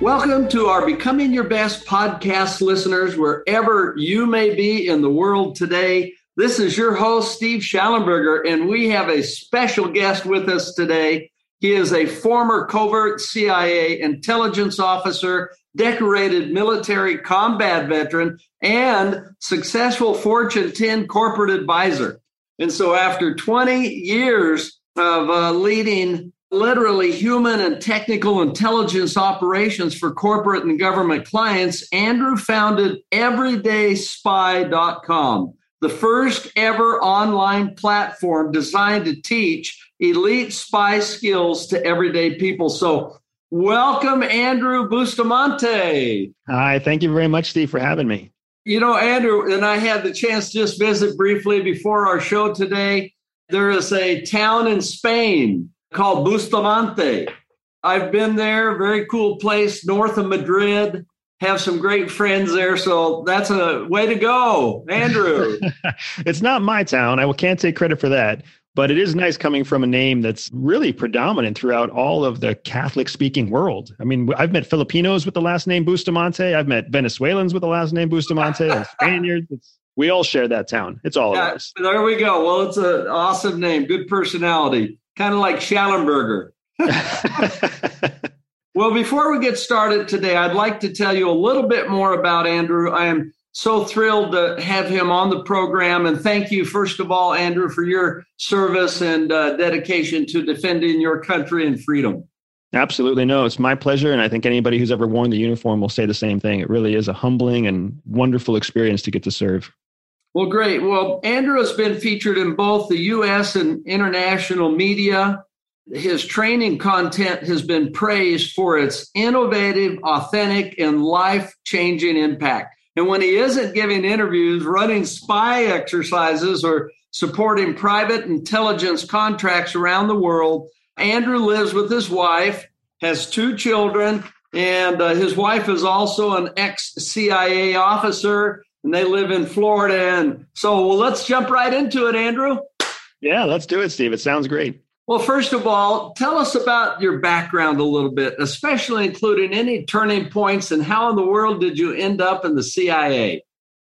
Welcome to our Becoming Your Best podcast listeners, wherever you may be in the world today. This is your host, Steve Shallenberger, and we have a special guest with us today. He is a former covert CIA intelligence officer, decorated military combat veteran, and successful Fortune 10 corporate advisor. And so, after 20 years of uh, leading literally human and technical intelligence operations for corporate and government clients, Andrew founded EverydaySpy.com, the first ever online platform designed to teach elite spy skills to everyday people. So, welcome, Andrew Bustamante. Hi, thank you very much, Steve, for having me. You know, Andrew and I had the chance to just visit briefly before our show today. There is a town in Spain called Bustamante. I've been there, very cool place north of Madrid. Have some great friends there, so that's a way to go, Andrew. it's not my town. I can't take credit for that, but it is nice coming from a name that's really predominant throughout all of the Catholic speaking world. I mean, I've met Filipinos with the last name Bustamante. I've met Venezuelans with the last name Bustamante, and Spaniards. It's, we all share that town. It's all yeah, of us. There we go. Well, it's an awesome name, good personality kind of like Shallenberger. well, before we get started today, I'd like to tell you a little bit more about Andrew. I am so thrilled to have him on the program. And thank you, first of all, Andrew, for your service and uh, dedication to defending your country and freedom. Absolutely. No, it's my pleasure. And I think anybody who's ever worn the uniform will say the same thing. It really is a humbling and wonderful experience to get to serve. Well, great. Well, Andrew has been featured in both the U.S. and international media. His training content has been praised for its innovative, authentic, and life changing impact. And when he isn't giving interviews, running spy exercises, or supporting private intelligence contracts around the world, Andrew lives with his wife, has two children, and uh, his wife is also an ex CIA officer and they live in Florida. And so, well, let's jump right into it, Andrew. Yeah, let's do it, Steve. It sounds great. Well, first of all, tell us about your background a little bit, especially including any turning points and how in the world did you end up in the CIA?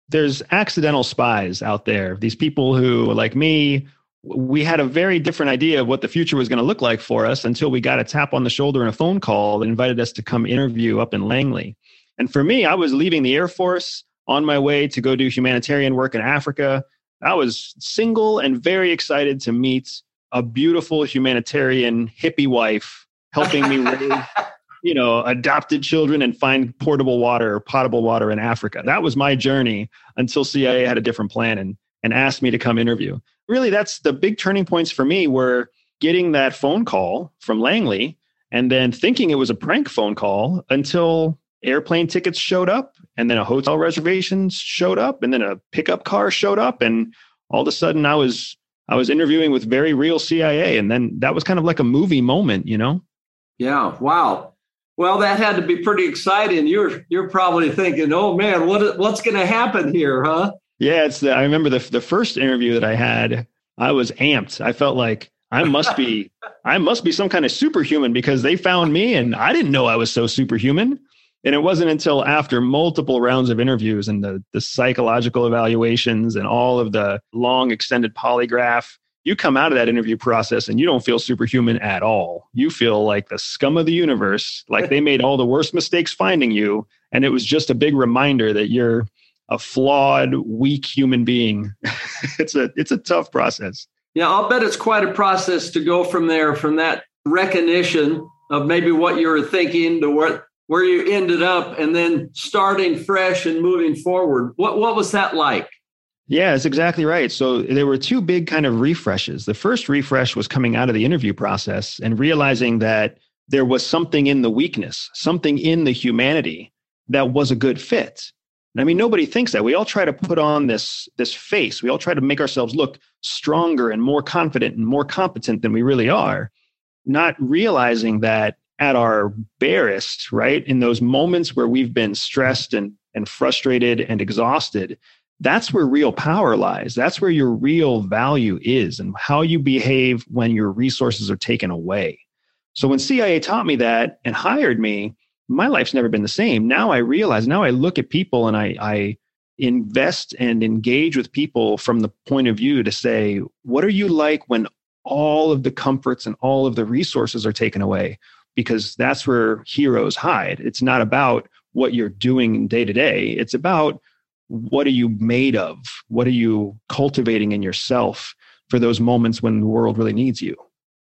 There's accidental spies out there. These people who, like me, we had a very different idea of what the future was going to look like for us until we got a tap on the shoulder and a phone call that invited us to come interview up in Langley. And for me, I was leaving the Air Force on my way to go do humanitarian work in Africa. I was single and very excited to meet a beautiful humanitarian hippie wife helping me raise, you know, adopted children and find portable water, potable water in Africa. That was my journey until CIA had a different plan and and asked me to come interview. Really, that's the big turning points for me were getting that phone call from Langley and then thinking it was a prank phone call until airplane tickets showed up and then a hotel reservations showed up and then a pickup car showed up and all of a sudden i was i was interviewing with very real cia and then that was kind of like a movie moment you know? Yeah wow. Well that had to be pretty exciting. You're you're probably thinking oh man what what's going to happen here huh? Yeah it's the, i remember the the first interview that i had i was amped. I felt like I must be I must be some kind of superhuman because they found me and I didn't know I was so superhuman. And it wasn't until after multiple rounds of interviews and the, the psychological evaluations and all of the long extended polygraph you come out of that interview process and you don't feel superhuman at all. You feel like the scum of the universe, like they made all the worst mistakes finding you. And it was just a big reminder that you're a flawed, weak human being. it's a it's a tough process. Yeah, I'll bet it's quite a process to go from there, from that recognition of maybe what you were thinking to what where you ended up and then starting fresh and moving forward. What what was that like? Yeah, it's exactly right. So there were two big kind of refreshes. The first refresh was coming out of the interview process and realizing that there was something in the weakness, something in the humanity that was a good fit. And I mean, nobody thinks that. We all try to put on this, this face. We all try to make ourselves look stronger and more confident and more competent than we really are, not realizing that at our barest, right, in those moments where we've been stressed and, and frustrated and exhausted, that's where real power lies. That's where your real value is and how you behave when your resources are taken away. So when CIA taught me that and hired me, my life's never been the same. Now I realize, now I look at people and I, I invest and engage with people from the point of view to say, what are you like when all of the comforts and all of the resources are taken away? Because that's where heroes hide. It's not about what you're doing day to day. It's about what are you made of? What are you cultivating in yourself for those moments when the world really needs you?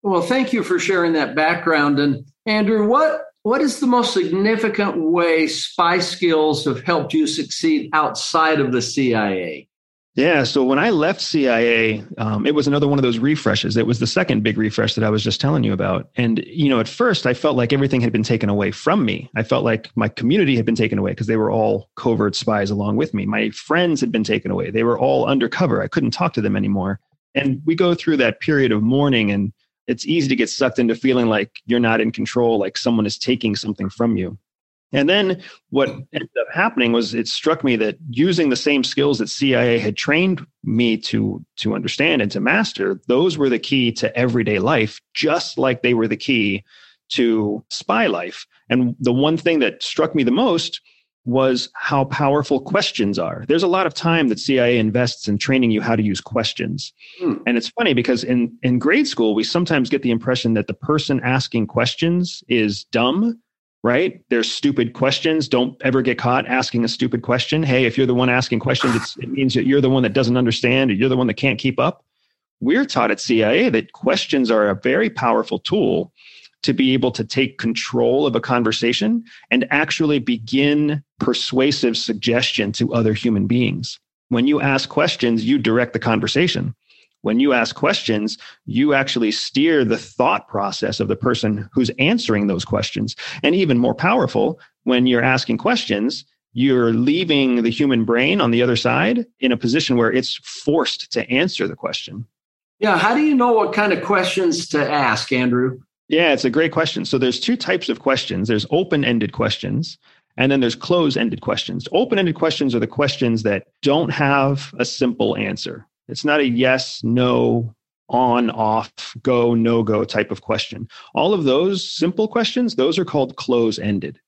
Well, thank you for sharing that background. And Andrew, what what is the most significant way spy skills have helped you succeed outside of the CIA? Yeah. So when I left CIA, um, it was another one of those refreshes. It was the second big refresh that I was just telling you about. And, you know, at first I felt like everything had been taken away from me. I felt like my community had been taken away because they were all covert spies along with me. My friends had been taken away. They were all undercover. I couldn't talk to them anymore. And we go through that period of mourning and it's easy to get sucked into feeling like you're not in control, like someone is taking something from you. And then what ended up happening was it struck me that using the same skills that CIA had trained me to to understand and to master, those were the key to everyday life, just like they were the key to spy life. And the one thing that struck me the most was how powerful questions are. There's a lot of time that CIA invests in training you how to use questions. Hmm. And it's funny because in, in grade school, we sometimes get the impression that the person asking questions is dumb right? There's stupid questions. Don't ever get caught asking a stupid question. Hey, if you're the one asking questions, it means that you're the one that doesn't understand or you're the one that can't keep up. We're taught at CIA that questions are a very powerful tool to be able to take control of a conversation and actually begin persuasive suggestion to other human beings. When you ask questions, you direct the conversation when you ask questions, you actually steer the thought process of the person who's answering those questions. And even more powerful, when you're asking questions, you're leaving the human brain on the other side in a position where it's forced to answer the question. Yeah. How do you know what kind of questions to ask, Andrew? Yeah, it's a great question. So there's two types of questions. There's open-ended questions and then there's close-ended questions. Open-ended questions are the questions that don't have a simple answer. It's not a yes, no, on, off, go, no go type of question. All of those simple questions, those are called close ended.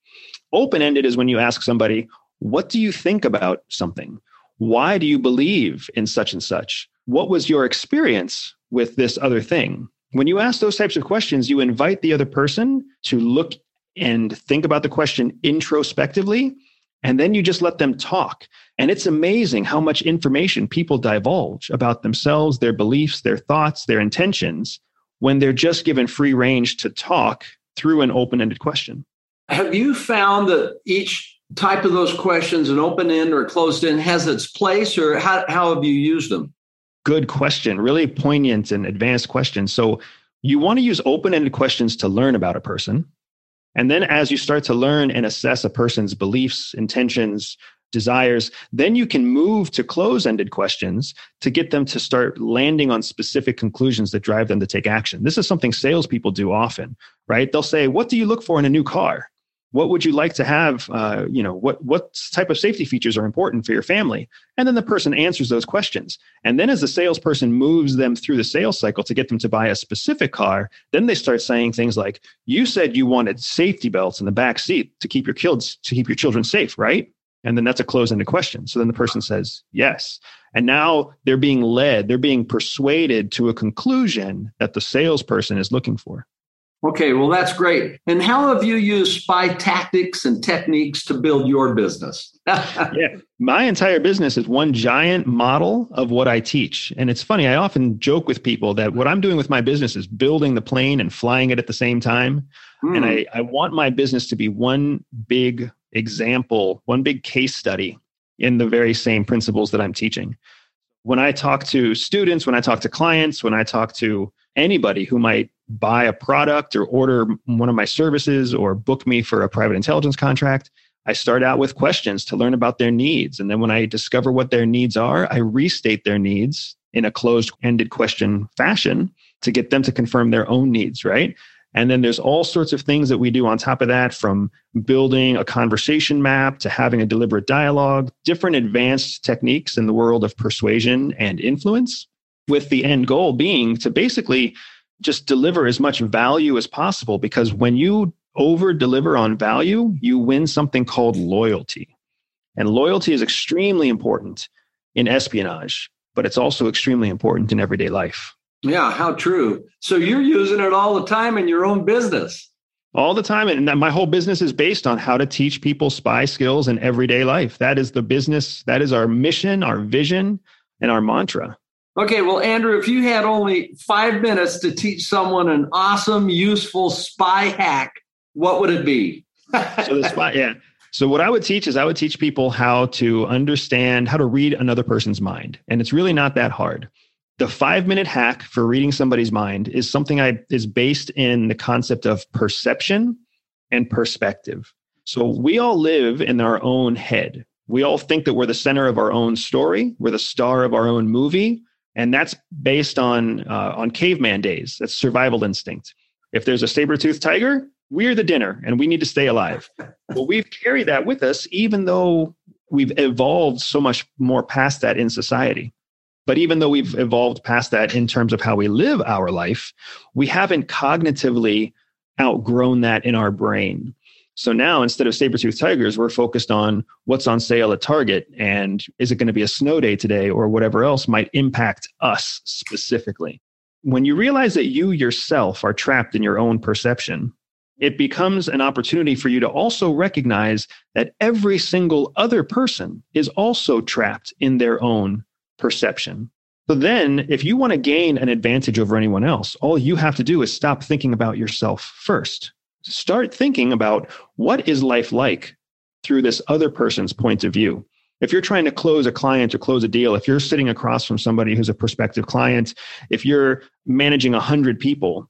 Open ended is when you ask somebody, What do you think about something? Why do you believe in such and such? What was your experience with this other thing? When you ask those types of questions, you invite the other person to look and think about the question introspectively and then you just let them talk. And it's amazing how much information people divulge about themselves, their beliefs, their thoughts, their intentions when they're just given free range to talk through an open ended question. Have you found that each type of those questions, an open end or closed end, has its place, or how, how have you used them? Good question. Really poignant and advanced question. So, you want to use open ended questions to learn about a person. And then as you start to learn and assess a person's beliefs, intentions, desires, then you can move to close ended questions to get them to start landing on specific conclusions that drive them to take action. This is something salespeople do often, right? They'll say, What do you look for in a new car? What would you like to have uh, you know what what type of safety features are important for your family? And then the person answers those questions. And then as the salesperson moves them through the sales cycle to get them to buy a specific car then they start saying things like you said you wanted safety belts in the back seat to keep your kids to keep your children safe right? And then that's a close-ended question. So then the person says yes. And now they're being led, they're being persuaded to a conclusion that the salesperson is looking for. Okay, well, that's great. And how have you used spy tactics and techniques to build your business? yeah, my entire business is one giant model of what I teach. And it's funny, I often joke with people that what I'm doing with my business is building the plane and flying it at the same time. Mm. And I, I want my business to be one big example, one big case study in the very same principles that I'm teaching. When I talk to students, when I talk to clients, when I talk to anybody who might buy a product or order one of my services or book me for a private intelligence contract, I start out with questions to learn about their needs. And then when I discover what their needs are, I restate their needs in a closed ended question fashion to get them to confirm their own needs, right? And then there's all sorts of things that we do on top of that from building a conversation map to having a deliberate dialogue, different advanced techniques in the world of persuasion and influence, with the end goal being to basically just deliver as much value as possible because when you over deliver on value, you win something called loyalty. And loyalty is extremely important in espionage, but it's also extremely important in everyday life. Yeah, how true. So you're using it all the time in your own business. All the time. And my whole business is based on how to teach people spy skills in everyday life. That is the business, that is our mission, our vision, and our mantra. Okay, well, Andrew, if you had only five minutes to teach someone an awesome, useful spy hack, what would it be? so the spy, yeah. So what I would teach is I would teach people how to understand how to read another person's mind, and it's really not that hard. The five minute hack for reading somebody's mind is something I is based in the concept of perception and perspective. So we all live in our own head. We all think that we're the center of our own story. We're the star of our own movie and that's based on uh, on caveman days. That's survival instinct. If there's a saber-toothed tiger, we're the dinner, and we need to stay alive. well, we've carried that with us, even though we've evolved so much more past that in society. But even though we've evolved past that in terms of how we live our life, we haven't cognitively outgrown that in our brain. So now instead of saber-tooth tigers, we're focused on what's on sale at Target and is it going to be a snow day today or whatever else might impact us specifically. When you realize that you yourself are trapped in your own perception, it becomes an opportunity for you to also recognize that every single other person is also trapped in their own perception. So then, if you want to gain an advantage over anyone else, all you have to do is stop thinking about yourself first start thinking about what is life like through this other person's point of view. If you're trying to close a client or close a deal, if you're sitting across from somebody who's a prospective client, if you're managing 100 people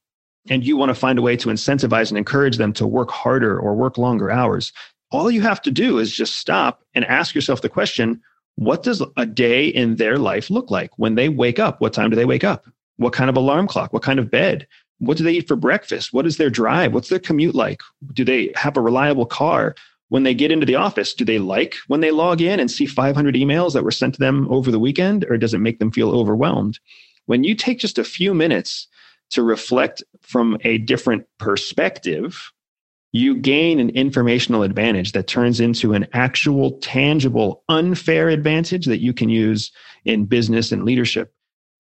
and you want to find a way to incentivize and encourage them to work harder or work longer hours, all you have to do is just stop and ask yourself the question what does a day in their life look like? When they wake up, what time do they wake up? What kind of alarm clock? What kind of bed? What do they eat for breakfast? What is their drive? What's their commute like? Do they have a reliable car? When they get into the office, do they like when they log in and see 500 emails that were sent to them over the weekend, or does it make them feel overwhelmed? When you take just a few minutes to reflect from a different perspective, you gain an informational advantage that turns into an actual, tangible, unfair advantage that you can use in business and leadership.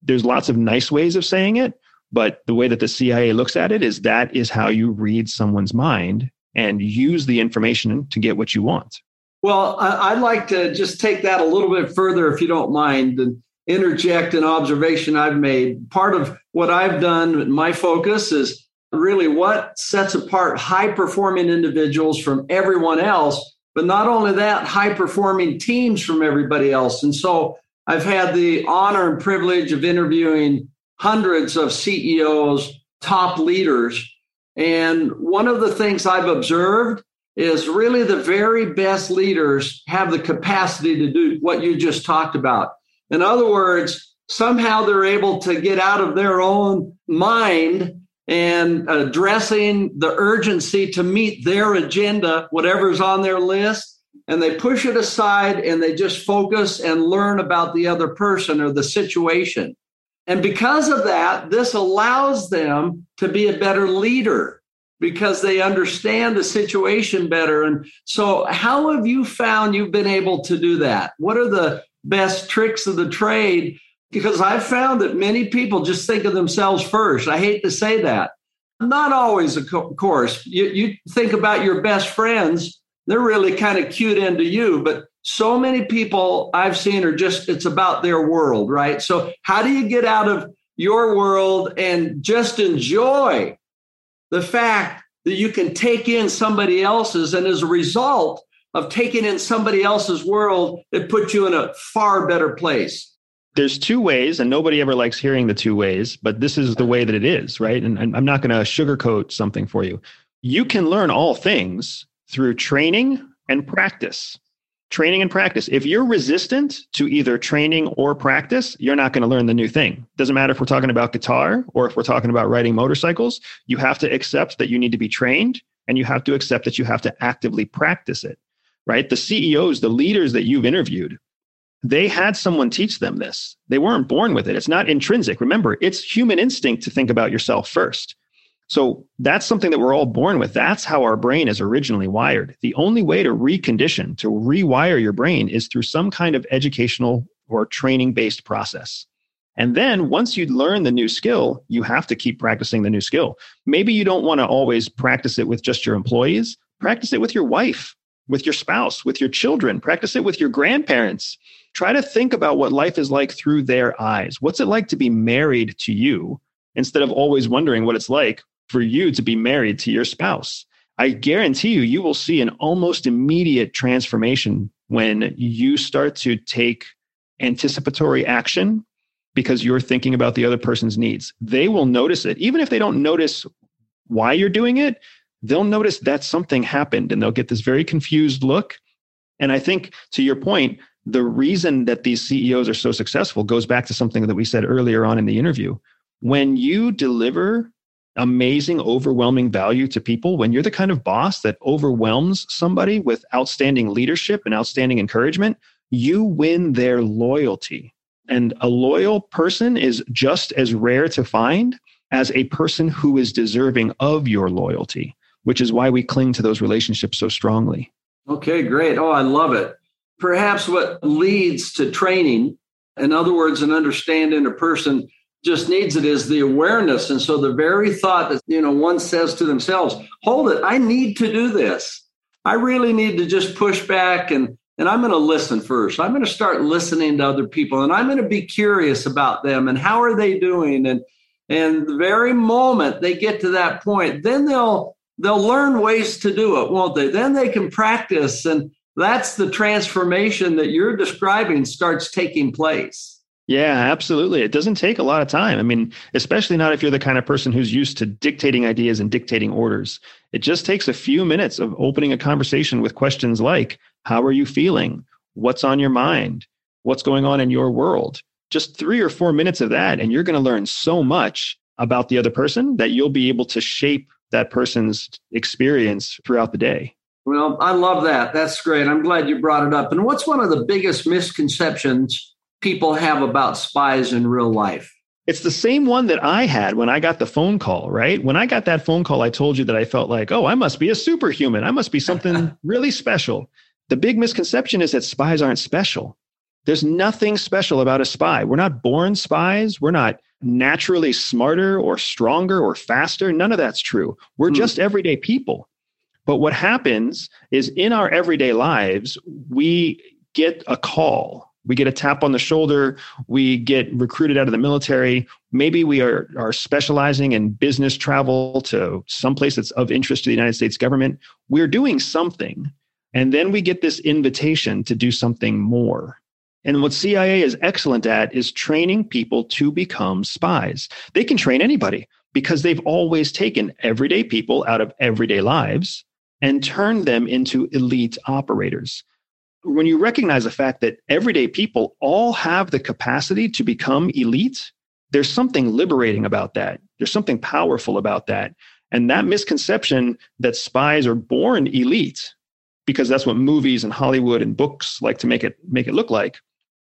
There's lots of nice ways of saying it, but the way that the CIA looks at it is that is how you read someone's mind and use the information to get what you want. Well, I'd like to just take that a little bit further, if you don't mind, and interject an observation I've made. Part of what I've done, my focus is really what sets apart high performing individuals from everyone else, but not only that, high performing teams from everybody else. And so I've had the honor and privilege of interviewing hundreds of CEOs, top leaders. And one of the things I've observed is really the very best leaders have the capacity to do what you just talked about. In other words, somehow they're able to get out of their own mind and addressing the urgency to meet their agenda, whatever's on their list, and they push it aside and they just focus and learn about the other person or the situation. And because of that, this allows them to be a better leader because they understand the situation better. And so, how have you found you've been able to do that? What are the best tricks of the trade because I've found that many people just think of themselves first. I hate to say that. Not always, of course. You, you think about your best friends, they're really kind of cued into you, but so many people I've seen are just, it's about their world, right? So, how do you get out of your world and just enjoy the fact that you can take in somebody else's? And as a result of taking in somebody else's world, it puts you in a far better place there's two ways, and nobody ever likes hearing the two ways, but this is the way that it is, right? And, and I'm not going to sugarcoat something for you. You can learn all things through training and practice. Training and practice. If you're resistant to either training or practice, you're not going to learn the new thing. Doesn't matter if we're talking about guitar or if we're talking about riding motorcycles, you have to accept that you need to be trained and you have to accept that you have to actively practice it, right? The CEOs, the leaders that you've interviewed, they had someone teach them this. They weren't born with it. It's not intrinsic. Remember, it's human instinct to think about yourself first. So that's something that we're all born with. That's how our brain is originally wired. The only way to recondition, to rewire your brain is through some kind of educational or training based process. And then once you learn the new skill, you have to keep practicing the new skill. Maybe you don't want to always practice it with just your employees, practice it with your wife, with your spouse, with your children, practice it with your grandparents try to think about what life is like through their eyes. What's it like to be married to you instead of always wondering what it's like for you to be married to your spouse? I guarantee you, you will see an almost immediate transformation when you start to take anticipatory action because you're thinking about the other person's needs. They will notice it. Even if they don't notice why you're doing it, they'll notice that something happened and they'll get this very confused look. And I think to your point, the reason that these CEOs are so successful goes back to something that we said earlier on in the interview. When you deliver amazing, overwhelming value to people, when you're the kind of boss that overwhelms somebody with outstanding leadership and outstanding encouragement, you win their loyalty. And a loyal person is just as rare to find as a person who is deserving of your loyalty, which is why we cling to those relationships so strongly. Okay, great. Oh, I love it perhaps what leads to training, in other words, an understanding a person just needs it is the awareness. And so the very thought that, you know, one says to themselves, hold it, I need to do this. I really need to just push back and and I'm going to listen first. I'm going to start listening to other people and I'm going to be curious about them and how are they doing and and the very moment they get to that point, then they'll they'll learn ways to do it, won't they? Then they can practice and that's the transformation that you're describing starts taking place. Yeah, absolutely. It doesn't take a lot of time. I mean, especially not if you're the kind of person who's used to dictating ideas and dictating orders. It just takes a few minutes of opening a conversation with questions like How are you feeling? What's on your mind? What's going on in your world? Just three or four minutes of that, and you're going to learn so much about the other person that you'll be able to shape that person's experience throughout the day. Well, I love that. That's great. I'm glad you brought it up. And what's one of the biggest misconceptions people have about spies in real life? It's the same one that I had when I got the phone call, right? When I got that phone call, I told you that I felt like, oh, I must be a superhuman. I must be something really special. The big misconception is that spies aren't special. There's nothing special about a spy. We're not born spies. We're not naturally smarter or stronger or faster. None of that's true. We're mm. just everyday people. But what happens is in our everyday lives, we get a call. We get a tap on the shoulder. We get recruited out of the military. Maybe we are, are specializing in business travel to someplace that's of interest to the United States government. We're doing something. And then we get this invitation to do something more. And what CIA is excellent at is training people to become spies. They can train anybody because they've always taken everyday people out of everyday lives and turned them into elite operators. When you recognize the fact that everyday people all have the capacity to become elite, there's something liberating about that. There's something powerful about that. And that misconception that spies are born elite, because that's what movies and Hollywood and books like to make it make it look like.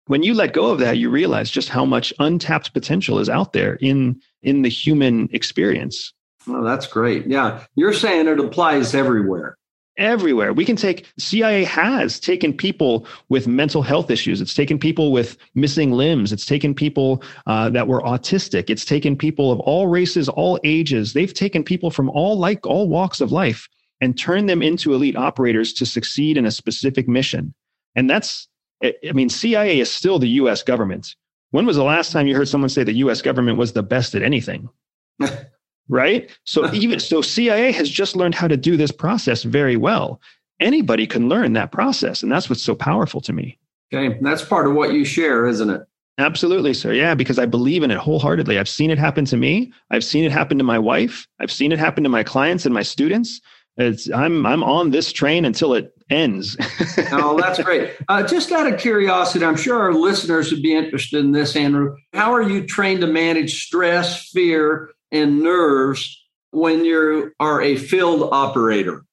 When you let go of that, you realize just how much untapped potential is out there in in the human experience. Oh, that's great. Yeah. You're saying it applies everywhere. Everywhere. We can take, CIA has taken people with mental health issues. It's taken people with missing limbs. It's taken people uh, that were autistic. It's taken people of all races, all ages. They've taken people from all like all walks of life and turned them into elite operators to succeed in a specific mission. And that's, I mean, CIA is still the US government. When was the last time you heard someone say the US government was the best at anything? right? So even so CIA has just learned how to do this process very well. Anybody can learn that process and that's what's so powerful to me. Okay, that's part of what you share, isn't it? Absolutely, sir. Yeah, because I believe in it wholeheartedly. I've seen it happen to me. I've seen it happen to my wife. I've seen it happen to my clients and my students. It's I'm I'm on this train until it ends. oh, that's great. Uh, just out of curiosity, I'm sure our listeners would be interested in this, Andrew. How are you trained to manage stress, fear, and nerves when you are a field operator?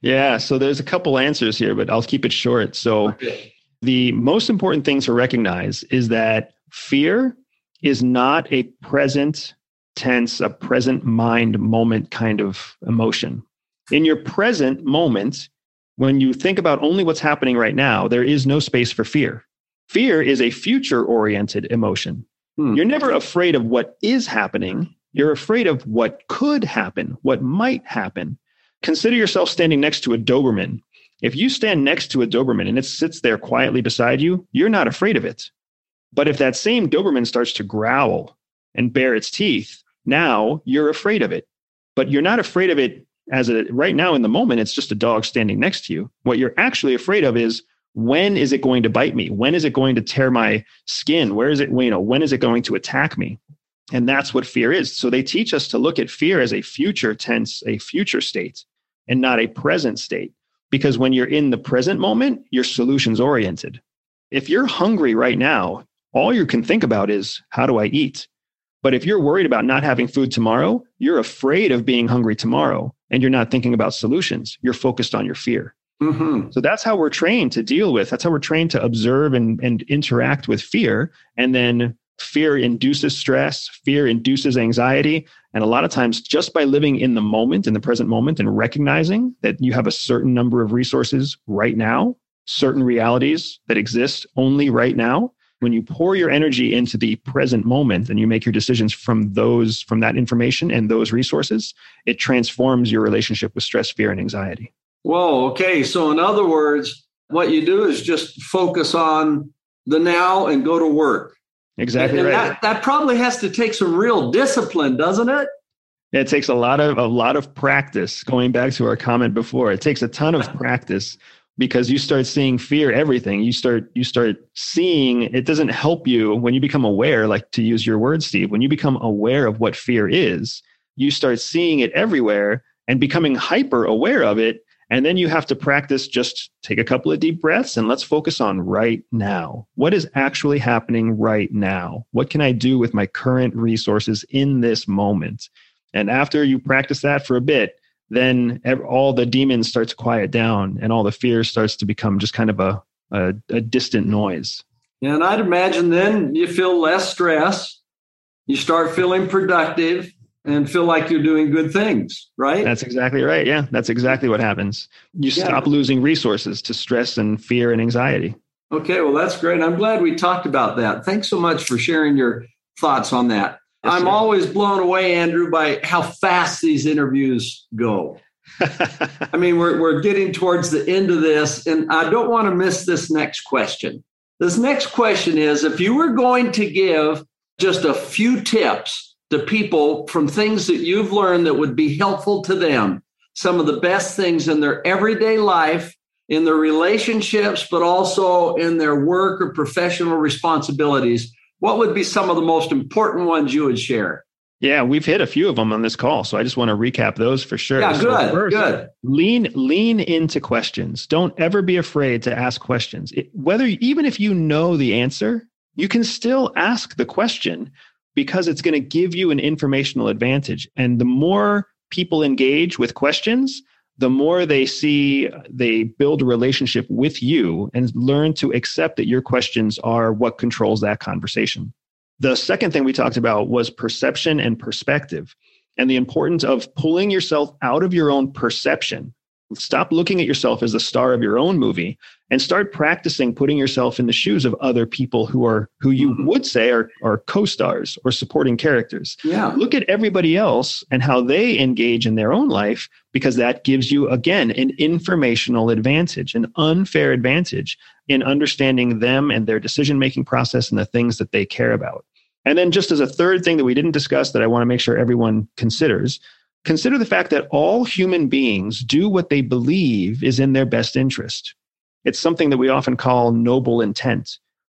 Yeah, so there's a couple answers here, but I'll keep it short. So okay. the most important thing to recognize is that fear is not a present tense, a present mind moment kind of emotion. In your present moment, when you think about only what's happening right now, there is no space for fear. Fear is a future oriented emotion. Hmm. You're never afraid of what is happening. You're afraid of what could happen, what might happen. Consider yourself standing next to a Doberman. If you stand next to a Doberman and it sits there quietly beside you, you're not afraid of it. But if that same Doberman starts to growl and bare its teeth, now you're afraid of it. But you're not afraid of it as a right now in the moment, it's just a dog standing next to you. What you're actually afraid of is when is it going to bite me? When is it going to tear my skin? Where is it, you know, when is it going to attack me? And that's what fear is. So they teach us to look at fear as a future tense, a future state, and not a present state. Because when you're in the present moment, you're solutions oriented. If you're hungry right now, all you can think about is how do I eat? But if you're worried about not having food tomorrow, you're afraid of being hungry tomorrow and you're not thinking about solutions. You're focused on your fear. Mm-hmm. So that's how we're trained to deal with. That's how we're trained to observe and, and interact with fear. And then fear induces stress, fear induces anxiety. And a lot of times, just by living in the moment, in the present moment, and recognizing that you have a certain number of resources right now, certain realities that exist only right now, when you pour your energy into the present moment and you make your decisions from those from that information and those resources it transforms your relationship with stress fear and anxiety. Whoa okay. So in other words what you do is just focus on the now and go to work exactly and, right. that, that probably has to take some real discipline doesn't it? It takes a lot of a lot of practice going back to our comment before. It takes a ton of practice because you start seeing fear everything. You start you start seeing it doesn't help you when you become aware like to use your word steve when you become aware of what fear is you start seeing it everywhere and becoming hyper aware of it and then you have to practice just take a couple of deep breaths and let's focus on right now. What is actually happening right now? What can i do with my current resources in this moment? And after you practice that for a bit then all the demons start to quiet down and all the fear starts to become just kind of a, a, a distant noise. And I'd imagine then you feel less stress, you start feeling productive and feel like you're doing good things, right? That's exactly right. Yeah, that's exactly what happens. You yeah. stop losing resources to stress and fear and anxiety. Okay, well, that's great. I'm glad we talked about that. Thanks so much for sharing your thoughts on that. Yes, I'm sir. always blown away, Andrew, by how fast these interviews go. I mean, we're, we're getting towards the end of this, and I don't want to miss this next question. This next question is if you were going to give just a few tips to people from things that you've learned that would be helpful to them, some of the best things in their everyday life, in their relationships, but also in their work or professional responsibilities, what would be some of the most important ones you would share? Yeah, we've hit a few of them on this call, so I just want to recap those for sure. Yeah, good, so first, good. Lean, lean into questions. Don't ever be afraid to ask questions. It, whether even if you know the answer, you can still ask the question because it's going to give you an informational advantage. And the more people engage with questions, the more they see they build a relationship with you and learn to accept that your questions are what controls that conversation. The second thing we talked about was perception and perspective and the importance of pulling yourself out of your own perception Stop looking at yourself as the star of your own movie and start practicing putting yourself in the shoes of other people who are who you mm-hmm. would say are, are co-stars or supporting characters. Yeah. Look at everybody else and how they engage in their own life because that gives you again an informational advantage, an unfair advantage in understanding them and their decision-making process and the things that they care about. And then just as a third thing that we didn't discuss that I want to make sure everyone considers Consider the fact that all human beings do what they believe is in their best interest. It's something that we often call noble intent.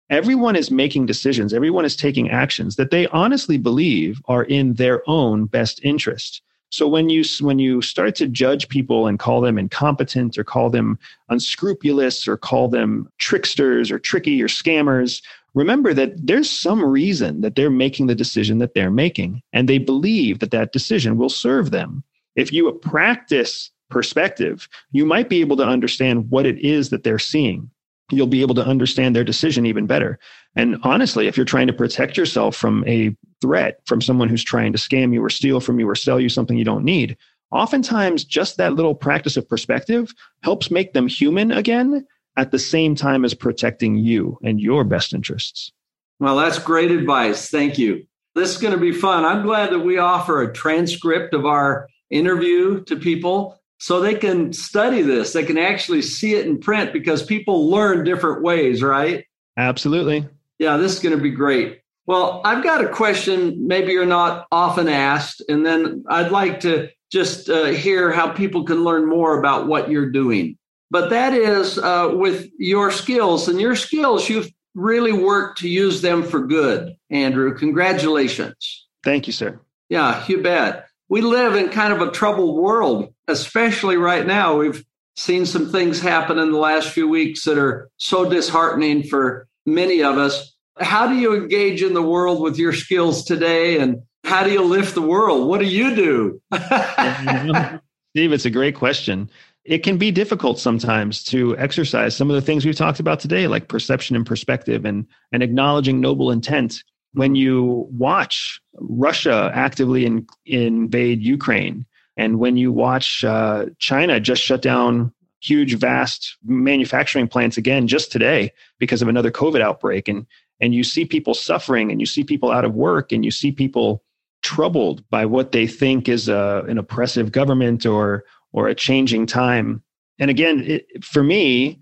Everyone is making decisions, everyone is taking actions that they honestly believe are in their own best interest. So when you when you start to judge people and call them incompetent or call them unscrupulous or call them tricksters or tricky or scammers remember that there's some reason that they're making the decision that they're making, and they believe that that decision will serve them. If you practice perspective, you might be able to understand what it is that they're seeing. You'll be able to understand their decision even better. And honestly, if you're trying to protect yourself from a threat, from someone who's trying to scam you or steal from you or sell you something you don't need, oftentimes just that little practice of perspective helps make them human again at the same time as protecting you and your best interests. Well, that's great advice. Thank you. This is going to be fun. I'm glad that we offer a transcript of our interview to people so they can study this. They can actually see it in print because people learn different ways, right? Absolutely. Yeah, this is going to be great. Well, I've got a question maybe you're not often asked, and then I'd like to just uh, hear how people can learn more about what you're doing but that is uh, with your skills and your skills you've really worked to use them for good andrew. Congratulations. Thank you sir. Yeah you bet. We live in kind of a troubled world especially right now. We've seen some things happen in the last few weeks that are so disheartening for many of us. How do you engage in the world with your skills today and how do you lift the world? What do you do? Steve it's a great question it can be difficult sometimes to exercise some of the things we've talked about today, like perception and perspective and, and acknowledging noble intent. When you watch Russia actively in, invade Ukraine, and when you watch uh, China just shut down huge, vast manufacturing plants again just today because of another COVID outbreak, and and you see people suffering, and you see people out of work, and you see people troubled by what they think is a, an oppressive government or or a changing time. And again, it, for me,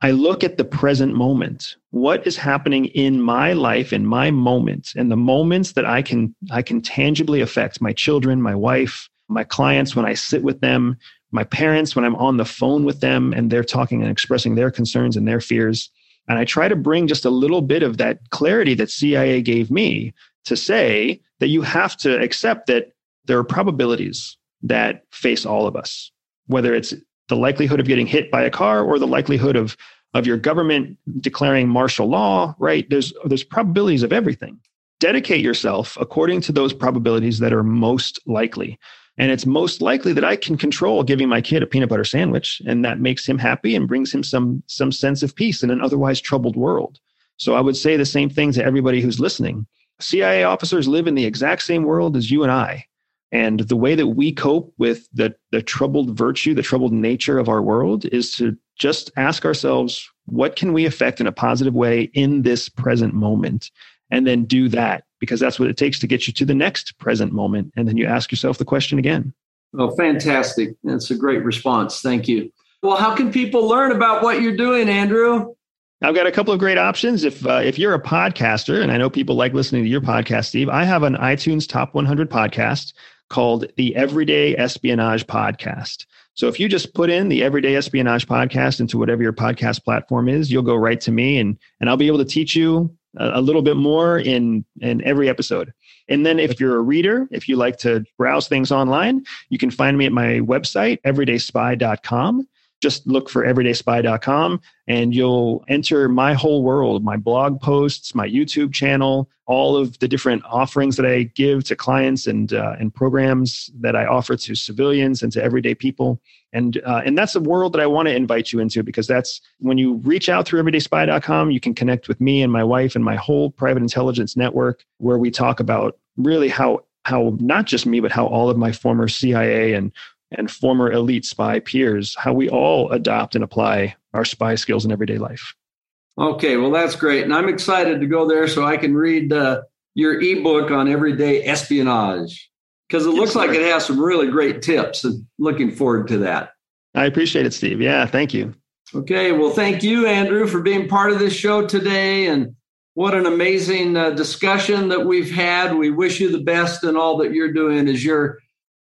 I look at the present moment. What is happening in my life, in my moments, and the moments that I can I can tangibly affect my children, my wife, my clients when I sit with them, my parents when I'm on the phone with them and they're talking and expressing their concerns and their fears. And I try to bring just a little bit of that clarity that CIA gave me to say that you have to accept that there are probabilities that face all of us, whether it's the likelihood of getting hit by a car or the likelihood of, of your government declaring martial law, right? There's, there's probabilities of everything. Dedicate yourself according to those probabilities that are most likely. And it's most likely that I can control giving my kid a peanut butter sandwich, and that makes him happy and brings him some, some sense of peace in an otherwise troubled world. So I would say the same thing to everybody who's listening. CIA officers live in the exact same world as you and I. And the way that we cope with the, the troubled virtue, the troubled nature of our world is to just ask ourselves, what can we affect in a positive way in this present moment? And then do that because that's what it takes to get you to the next present moment. And then you ask yourself the question again. Oh, fantastic. That's a great response. Thank you. Well, how can people learn about what you're doing, Andrew? I've got a couple of great options. If uh, if you're a podcaster, and I know people like listening to your podcast, Steve, I have an iTunes Top 100 podcast called the Everyday Espionage Podcast. So if you just put in the Everyday Espionage Podcast into whatever your podcast platform is, you'll go right to me, and and I'll be able to teach you a, a little bit more in in every episode. And then if you're a reader, if you like to browse things online, you can find me at my website, everydayspy.com just look for everydayspy.com and you'll enter my whole world my blog posts my youtube channel all of the different offerings that i give to clients and uh, and programs that i offer to civilians and to everyday people. And uh, and that's the world that i want to invite you into because that's when you reach out through everydayspy.com you can connect with me and my wife and my whole private intelligence network where we talk about really how how not just me but how all of my former cia and and former elite spy peers, how we all adopt and apply our spy skills in everyday life. Okay, well, that's great. And I'm excited to go there so I can read uh, your ebook on everyday espionage because it looks like it has some really great tips. And looking forward to that. I appreciate it, Steve. Yeah, thank you. Okay, well, thank you, Andrew, for being part of this show today. And what an amazing uh, discussion that we've had. We wish you the best in all that you're doing as you're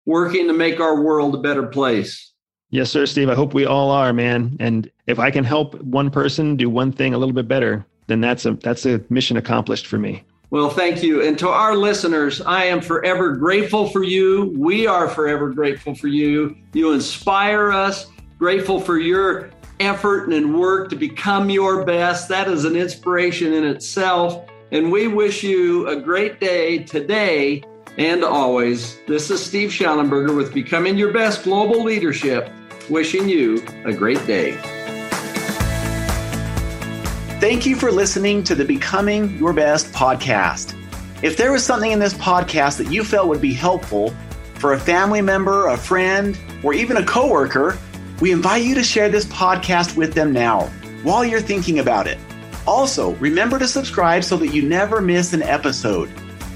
working to make our world a better place. Yes, sir, Steve. I hope we all are, man. And if I can help one person do one thing a little bit better, then that's a that's a mission accomplished for me. Well, thank you. And to our listeners, I am forever grateful for you. We are forever grateful for you. You inspire us. Grateful for your effort and work to become your best. That is an inspiration in itself. And we wish you a great day today and always. This is Steve Shallenberger with Becoming Your Best Global Leadership, wishing you a great day. Thank you for listening to the Becoming Your Best podcast. If there was something in this podcast that you felt would be helpful for a family member, a friend, or even a coworker, we invite you to share this podcast with them now while you're thinking about it. Also, remember to subscribe so that you never miss an episode.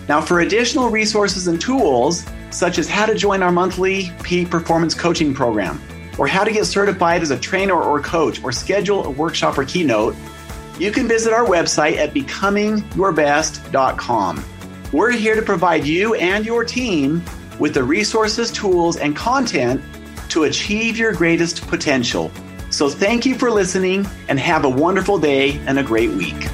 Now, for additional resources and tools, such as how to join our monthly peak performance coaching program, or how to get certified as a trainer or coach, or schedule a workshop or keynote, you can visit our website at becomingyourbest.com. We're here to provide you and your team with the resources, tools, and content to achieve your greatest potential. So thank you for listening and have a wonderful day and a great week.